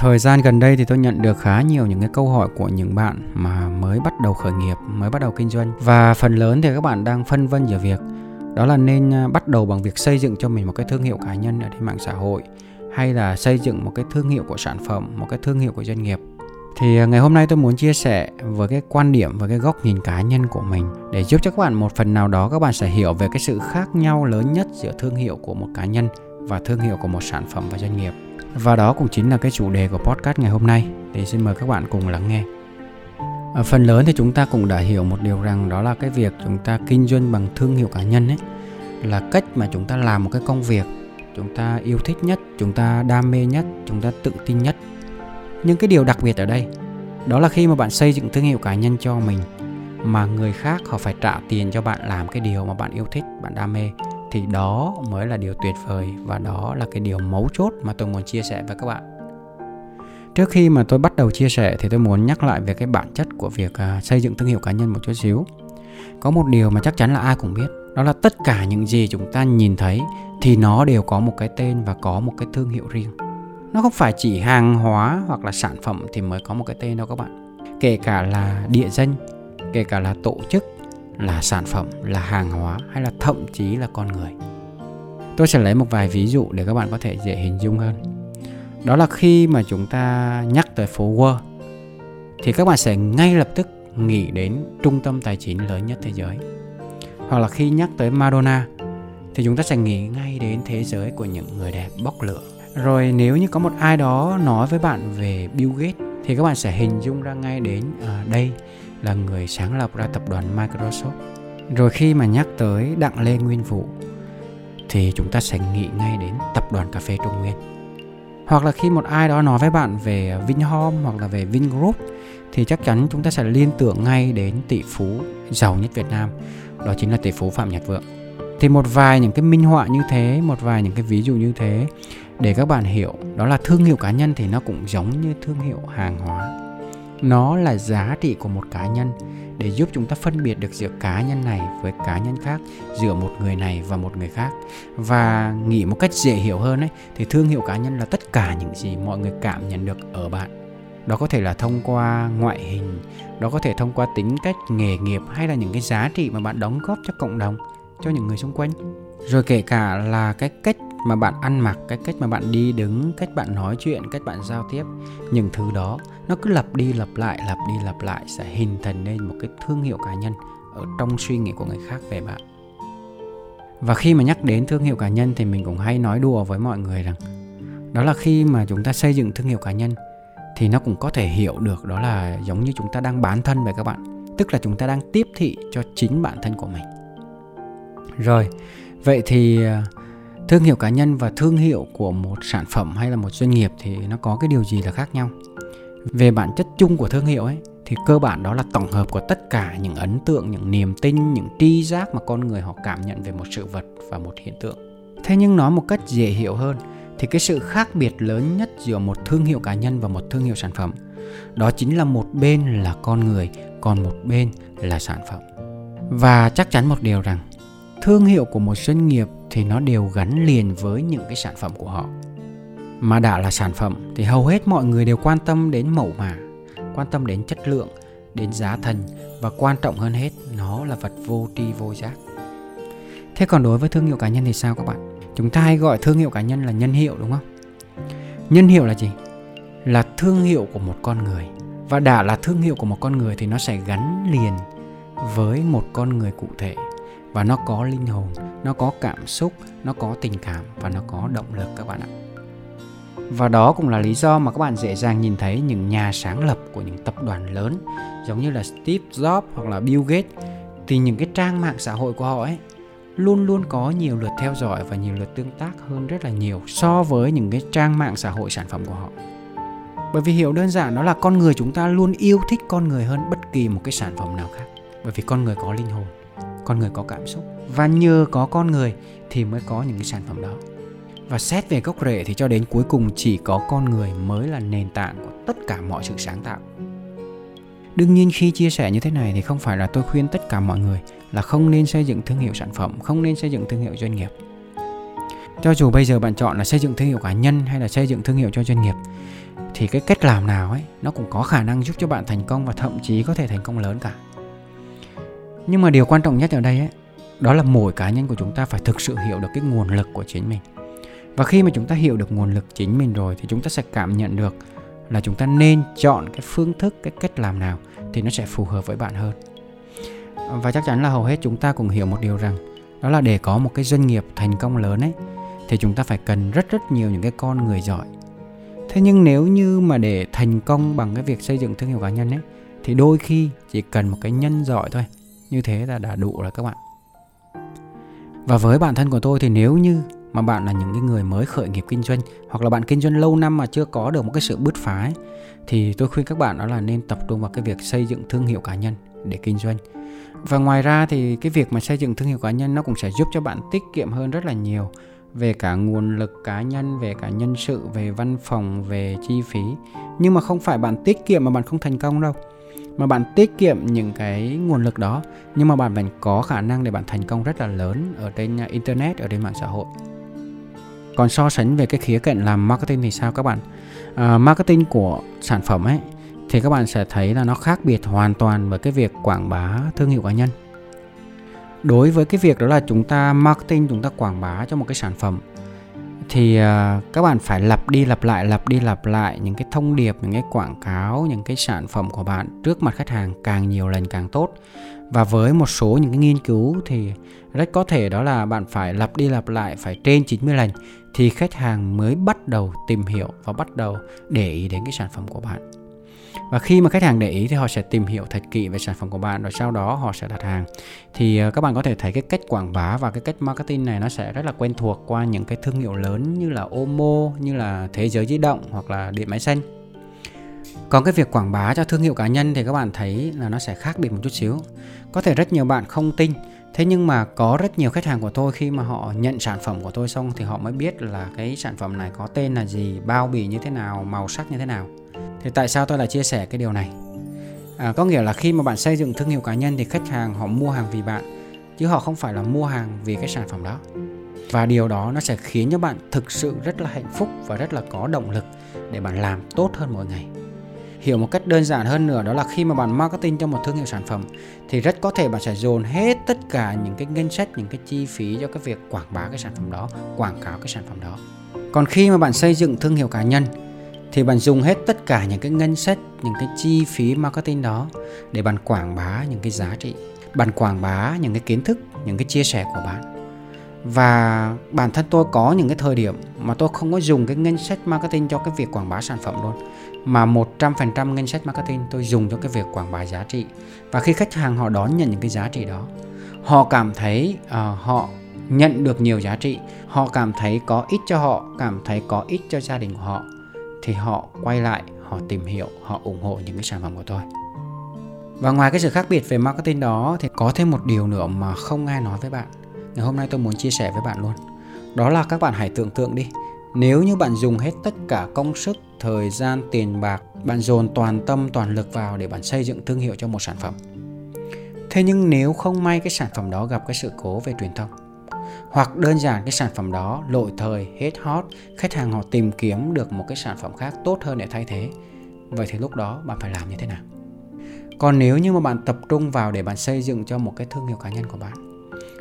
Thời gian gần đây thì tôi nhận được khá nhiều những cái câu hỏi của những bạn mà mới bắt đầu khởi nghiệp, mới bắt đầu kinh doanh và phần lớn thì các bạn đang phân vân về việc đó là nên à, bắt đầu bằng việc xây dựng cho mình một cái thương hiệu cá nhân ở trên mạng xã hội hay là xây dựng một cái thương hiệu của sản phẩm, một cái thương hiệu của doanh nghiệp. Thì à, ngày hôm nay tôi muốn chia sẻ với cái quan điểm và cái góc nhìn cá nhân của mình để giúp cho các bạn một phần nào đó các bạn sẽ hiểu về cái sự khác nhau lớn nhất giữa thương hiệu của một cá nhân và thương hiệu của một sản phẩm và doanh nghiệp. Và đó cũng chính là cái chủ đề của podcast ngày hôm nay. Thì xin mời các bạn cùng lắng nghe. Ở phần lớn thì chúng ta cũng đã hiểu một điều rằng đó là cái việc chúng ta kinh doanh bằng thương hiệu cá nhân ấy, là cách mà chúng ta làm một cái công việc chúng ta yêu thích nhất, chúng ta đam mê nhất, chúng ta tự tin nhất. Nhưng cái điều đặc biệt ở đây, đó là khi mà bạn xây dựng thương hiệu cá nhân cho mình, mà người khác họ phải trả tiền cho bạn làm cái điều mà bạn yêu thích, bạn đam mê thì đó mới là điều tuyệt vời và đó là cái điều mấu chốt mà tôi muốn chia sẻ với các bạn. Trước khi mà tôi bắt đầu chia sẻ thì tôi muốn nhắc lại về cái bản chất của việc à, xây dựng thương hiệu cá nhân một chút xíu. Có một điều mà chắc chắn là ai cũng biết, đó là tất cả những gì chúng ta nhìn thấy thì nó đều có một cái tên và có một cái thương hiệu riêng. Nó không phải chỉ hàng hóa hoặc là sản phẩm thì mới có một cái tên đâu các bạn. Kể cả là địa danh, kể cả là tổ chức là sản phẩm, là hàng hóa hay là thậm chí là con người? Tôi sẽ lấy một vài ví dụ để các bạn có thể dễ hình dung hơn. Đó là khi mà chúng ta nhắc tới phố Wall, thì các bạn sẽ ngay lập tức nghĩ đến trung tâm tài chính lớn nhất thế giới. Hoặc là khi nhắc tới Madonna, thì chúng ta sẽ nghĩ ngay đến thế giới của những người đẹp bốc lửa. Rồi nếu như có một ai đó nói với bạn về Bill Gates thì các bạn sẽ hình dung ra ngay đến à, đây là người sáng lập ra tập đoàn Microsoft. Rồi khi mà nhắc tới Đặng Lê Nguyên Vũ thì chúng ta sẽ nghĩ ngay đến tập đoàn cà phê Trung Nguyên. Hoặc là khi một ai đó nói với bạn về Vinhome hoặc là về Vingroup thì chắc chắn chúng ta sẽ liên tưởng ngay đến tỷ phú giàu nhất Việt Nam, đó chính là tỷ phú Phạm Nhật Vượng. Thì một vài những cái minh họa như thế, một vài những cái ví dụ như thế để các bạn hiểu, đó là thương hiệu cá nhân thì nó cũng giống như thương hiệu hàng hóa. Nó là giá trị của một cá nhân. Để giúp chúng ta phân biệt được giữa cá nhân này với cá nhân khác, giữa một người này và một người khác. Và nghĩ một cách dễ hiểu hơn ấy, thì thương hiệu cá nhân là tất cả những gì mọi người cảm nhận được ở bạn. Đó có thể là thông qua ngoại hình, đó có thể thông qua tính cách, nghề nghiệp hay là những cái giá trị mà bạn đóng góp cho cộng đồng, cho những người xung quanh. Rồi kể cả là cái cách mà bạn ăn mặc, cái cách mà bạn đi đứng, cách bạn nói chuyện, cách bạn giao tiếp, những thứ đó nó cứ lặp đi lặp lại, lặp đi lặp lại sẽ hình thành nên một cái thương hiệu cá nhân ở trong suy nghĩ của người khác về bạn. Và khi mà nhắc đến thương hiệu cá nhân thì mình cũng hay nói đùa với mọi người rằng đó là khi mà chúng ta xây dựng thương hiệu cá nhân thì nó cũng có thể hiểu được đó là giống như chúng ta đang bán thân về các bạn, tức là chúng ta đang tiếp thị cho chính bản thân của mình. Rồi, vậy thì à, thương hiệu cá nhân và thương hiệu của một sản phẩm hay là một doanh nghiệp thì nó có cái điều gì là khác nhau? Về bản chất chung của thương hiệu ấy, thì cơ bản đó là tổng hợp của tất cả những ấn tượng, những niềm tin, những tri giác mà con người họ cảm nhận về một sự vật và một hiện tượng. Thế nhưng nói một cách dễ hiểu hơn, thì cái sự khác biệt lớn nhất giữa một thương hiệu cá nhân và một thương hiệu sản phẩm, đó chính là một bên là con người, còn một bên là sản phẩm. Và chắc chắn một điều rằng thương hiệu của một doanh nghiệp thì nó đều gắn liền với những cái sản phẩm của họ. Mà đã là sản phẩm thì hầu hết mọi người đều quan tâm đến mẫu mã, quan tâm đến chất lượng, đến giá thành và quan trọng hơn hết, nó là vật vô tri vô giác. Thế còn đối với thương hiệu cá nhân thì sao các bạn? Chúng ta hay gọi thương hiệu cá nhân là nhân hiệu, đúng không? Nhân hiệu là gì? Là thương hiệu của một con người. Và đã là thương hiệu của một con người thì nó sẽ gắn liền với một con người cụ thể và nó có linh hồn, nó có cảm xúc, nó có tình cảm và nó có động lực các bạn ạ và đó cũng là lý do mà các bạn dễ dàng nhìn thấy những nhà sáng lập của những tập đoàn lớn, giống như là Steve Jobs hoặc là Bill Gates thì những cái trang mạng xã hội của họ ấy luôn luôn có nhiều lượt theo dõi và nhiều lượt tương tác hơn rất là nhiều so với những cái trang mạng xã hội sản phẩm của họ. Bởi vì hiểu đơn giản, đó là con người chúng ta luôn yêu thích con người hơn bất kỳ một cái sản phẩm nào khác. bởi vì con người có linh hồn con người có cảm xúc. Và nhờ có con người thì mới có những cái sản phẩm đó. Và xét về gốc rễ thì cho đến cuối cùng chỉ có con người mới là nền tảng của tất cả mọi sự sáng tạo. Đương nhiên khi chia sẻ như thế này thì không phải là tôi khuyên tất cả mọi người là không nên xây dựng thương hiệu sản phẩm, không nên xây dựng thương hiệu doanh nghiệp. Cho dù bây giờ bạn chọn là xây dựng thương hiệu cá nhân hay là xây dựng thương hiệu cho doanh nghiệp, thì cái cách làm nào ấy, nó cũng có khả năng giúp cho bạn thành công và thậm chí có thể thành công lớn cả nhưng mà điều quan trọng nhất ở đây ấy, đó là mỗi cá nhân của chúng ta phải thực sự hiểu được cái nguồn lực của chính mình. Và khi mà chúng ta hiểu được nguồn lực chính mình rồi thì chúng ta sẽ cảm nhận được là chúng ta nên chọn cái phương thức, cái cách làm nào thì nó sẽ phù hợp với bạn hơn. Và chắc chắn là hầu hết chúng ta cũng hiểu một điều rằng, đó là để có một cái doanh nghiệp thành công lớn ấy, thì chúng ta phải cần rất rất nhiều những cái con người giỏi. Thế nhưng nếu như mà để thành công bằng cái việc xây dựng thương hiệu cá nhân ấy, thì đôi khi chỉ cần một cái nhân giỏi thôi như thế là đã đủ rồi các bạn. Và với bản thân của tôi thì nếu như mà bạn là những cái người mới khởi nghiệp kinh doanh hoặc là bạn kinh doanh lâu năm mà chưa có được một cái sự bứt phá ấy, thì tôi khuyên các bạn đó là nên tập trung vào cái việc xây dựng thương hiệu cá nhân để kinh doanh. Và ngoài ra thì cái việc mà xây dựng thương hiệu cá nhân nó cũng sẽ giúp cho bạn tiết kiệm hơn rất là nhiều về cả nguồn lực cá nhân về cả nhân sự về văn phòng về chi phí. Nhưng mà không phải bạn tiết kiệm mà bạn không thành công đâu mà bạn tiết kiệm những cái nguồn lực đó nhưng mà bạn vẫn có khả năng để bạn thành công rất là lớn ở trên à, internet ở trên mạng xã hội. Còn so sánh về cái khía cạnh làm marketing thì sao các bạn? À, marketing của sản phẩm ấy thì các bạn sẽ thấy là nó khác biệt hoàn toàn với cái việc quảng bá thương hiệu cá nhân. Đối với cái việc đó là chúng ta marketing chúng ta quảng bá cho một cái sản phẩm thì uh, các bạn phải lặp đi lặp lại lặp đi lặp lại những cái thông điệp những cái quảng cáo những cái sản phẩm của bạn trước mặt khách hàng càng nhiều lần càng tốt. Và với một số những cái nghiên cứu thì rất có thể đó là bạn phải lặp đi lặp lại phải trên 90 lần thì khách hàng mới bắt đầu tìm hiểu và bắt đầu để ý đến cái sản phẩm của bạn và khi mà khách hàng để ý thì họ sẽ tìm hiểu thật kỹ về sản phẩm của bạn, rồi sau đó họ sẽ đặt hàng. Thì ờ, các bạn có thể thấy cái cách quảng bá và cái cách marketing này nó sẽ rất là quen thuộc qua những cái thương hiệu lớn như là Omo, như là Thế giới di động hoặc là điện máy xanh. Còn cái việc quảng bá cho thương hiệu cá nhân thì các bạn thấy là nó sẽ khác biệt một chút xíu. Có thể rất nhiều bạn không tin, thế nhưng mà có rất nhiều khách hàng của tôi khi mà họ nhận sản phẩm của tôi xong thì họ mới biết là cái sản phẩm này có tên là gì, bao bì như thế nào, màu sắc như thế nào thì tại sao tôi lại chia sẻ cái điều này? À, có nghĩa là khi mà bạn xây dựng thương hiệu cá nhân thì khách hàng họ mua hàng vì bạn chứ họ không phải là mua hàng vì cái sản phẩm đó. Và điều đó nó sẽ khiến cho bạn thực sự rất là hạnh phúc và rất là có động lực để bạn làm tốt hơn mỗi ngày. Hiểu một cách đơn giản hơn nữa đó là khi mà bạn marketing cho một thương hiệu sản phẩm thì rất có thể bạn sẽ dồn hết tất cả những cái ngân sách những cái chi phí cho cái việc quảng bá cái sản phẩm đó quảng cáo cái sản phẩm đó. Còn khi mà bạn xây dựng thương hiệu cá nhân thì bạn dùng hết tất cả những cái ngân sách những cái chi phí marketing đó để bạn quảng bá những cái giá trị. Bạn quảng bá những cái kiến thức những cái chia sẻ của bạn. Và bản thân tôi có những cái thời điểm mà tôi không có dùng cái ngân sách marketing cho cái việc quảng bá sản phẩm luôn mà 100% ngân sách marketing tôi dùng cho cái việc quảng bá giá trị. Và khi khách hàng họ đón nhận những cái giá trị đó họ cảm thấy uh, họ nhận được nhiều giá trị họ cảm thấy có ích cho họ cảm thấy có ích cho gia đình của họ thì họ quay lại, họ tìm hiểu, họ ủng hộ những cái sản phẩm của tôi. Và ngoài cái sự khác biệt về marketing đó thì có thêm một điều nữa mà không ai nói với bạn. Ngày hôm nay tôi muốn chia sẻ với bạn luôn. Đó là các bạn hãy tưởng tượng đi. Nếu như bạn dùng hết tất cả công sức, thời gian, tiền bạc, bạn dồn toàn tâm, toàn lực vào để bạn xây dựng thương hiệu cho một sản phẩm. Thế nhưng nếu không may cái sản phẩm đó gặp cái sự cố về truyền thông hoặc đơn giản cái sản phẩm đó lỗi thời, hết hot, khách hàng họ tìm kiếm được một cái sản phẩm khác tốt hơn để thay thế. Vậy thì lúc đó bạn phải làm như thế nào? Còn nếu như mà bạn tập trung vào để bạn xây dựng cho một cái thương hiệu cá nhân của bạn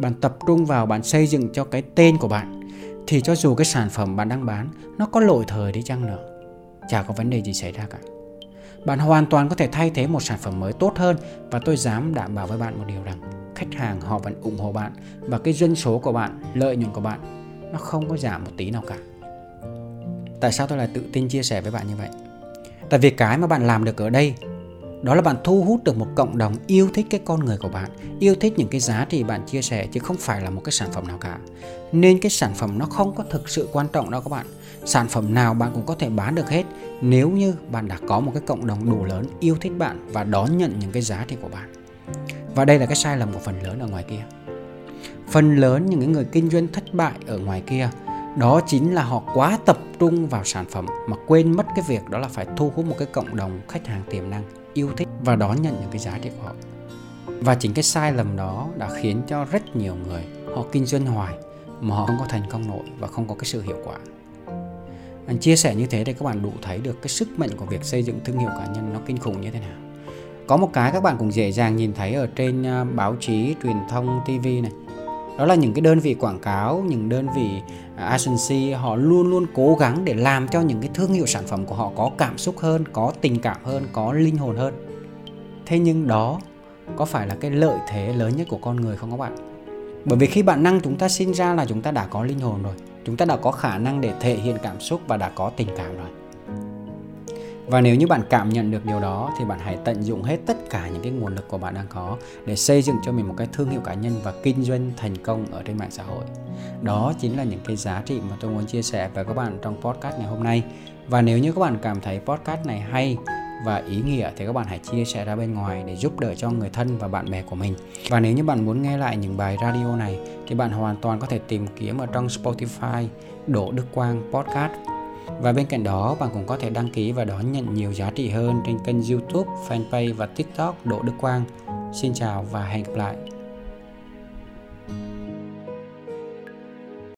bạn tập trung vào bạn xây dựng cho cái tên của bạn, thì cho dù cái sản phẩm bạn đang bán nó có lỗi thời đi chăng nữa, chả có vấn đề gì xảy ra cả. Bạn hoàn toàn có thể thay thế một sản phẩm mới tốt hơn và tôi dám đảm bảo với bạn một điều rằng khách hàng họ vẫn ủng hộ bạn và cái doanh số của bạn, lợi nhuận của bạn nó không có giảm một tí nào cả. Tại sao tôi lại tự tin chia sẻ với bạn như vậy? Tại vì cái mà bạn làm được ở đây, đó là bạn thu hút được một cộng đồng yêu thích cái con người của bạn, yêu thích những cái giá trị bạn chia sẻ chứ không phải là một cái sản phẩm nào cả. Nên cái sản phẩm nó không có thực sự quan trọng đâu các bạn. Sản phẩm nào bạn cũng có thể bán được hết nếu như bạn đã có một cái cộng đồng đủ lớn yêu thích bạn và đón nhận những cái giá trị của bạn và đây là cái sai lầm của phần lớn ở ngoài kia. Phần lớn những người kinh doanh thất bại ở ngoài kia, đó chính là họ quá tập trung vào sản phẩm mà quên mất cái việc đó là phải thu hút một cái cộng đồng khách hàng tiềm năng, yêu thích và đón nhận những cái giá trị của họ. Và chính cái sai lầm đó đã khiến cho rất nhiều người họ kinh doanh hoài mà họ không có thành công nổi và không có cái sự hiệu quả. Anh chia sẻ như thế để các bạn đủ thấy được cái sức mạnh của việc xây dựng thương hiệu cá nhân nó kinh khủng như thế nào có một cái các bạn cũng dễ dàng nhìn thấy ở trên à, báo chí, truyền thông tv này. Đó là những cái đơn vị quảng cáo, những đơn vị à, agency, họ luôn luôn cố gắng để làm cho những cái thương hiệu sản phẩm của họ có cảm xúc hơn, có tình cảm hơn, có linh hồn hơn. Thế nhưng đó có phải là cái lợi thế lớn nhất của con người không các bạn? Bởi vì khi bản năng chúng ta sinh ra là chúng ta đã có linh hồn rồi. Chúng ta đã có khả năng để thể hiện cảm xúc và đã có tình cảm rồi và nếu như bạn cảm nhận được điều đó, thì bạn hãy tận dụng hết tất cả những cái nguồn lực của bạn đang có để xây dựng cho mình một cái thương hiệu cá nhân và kinh doanh thành công ở trên mạng xã hội. Đó chính là những cái giá trị mà tôi muốn chia sẻ với các bạn trong podcast ngày hôm nay. Và nếu như các bạn cảm thấy podcast này hay và ý nghĩa, thì các bạn hãy chia sẻ ra bên ngoài để giúp đỡ cho người thân và bạn bè của mình. Và nếu như bạn muốn nghe lại những bài radio này, thì bạn hoàn toàn có thể tìm kiếm ở trong Spotify, Đỗ Đức Quang Podcast và bên cạnh đó, bạn cũng có thể đăng ký và đón nhận nhiều giá trị hơn trên kênh YouTube, fanpage và TikTok Đỗ Đức Quang. Xin chào và hẹn gặp lại.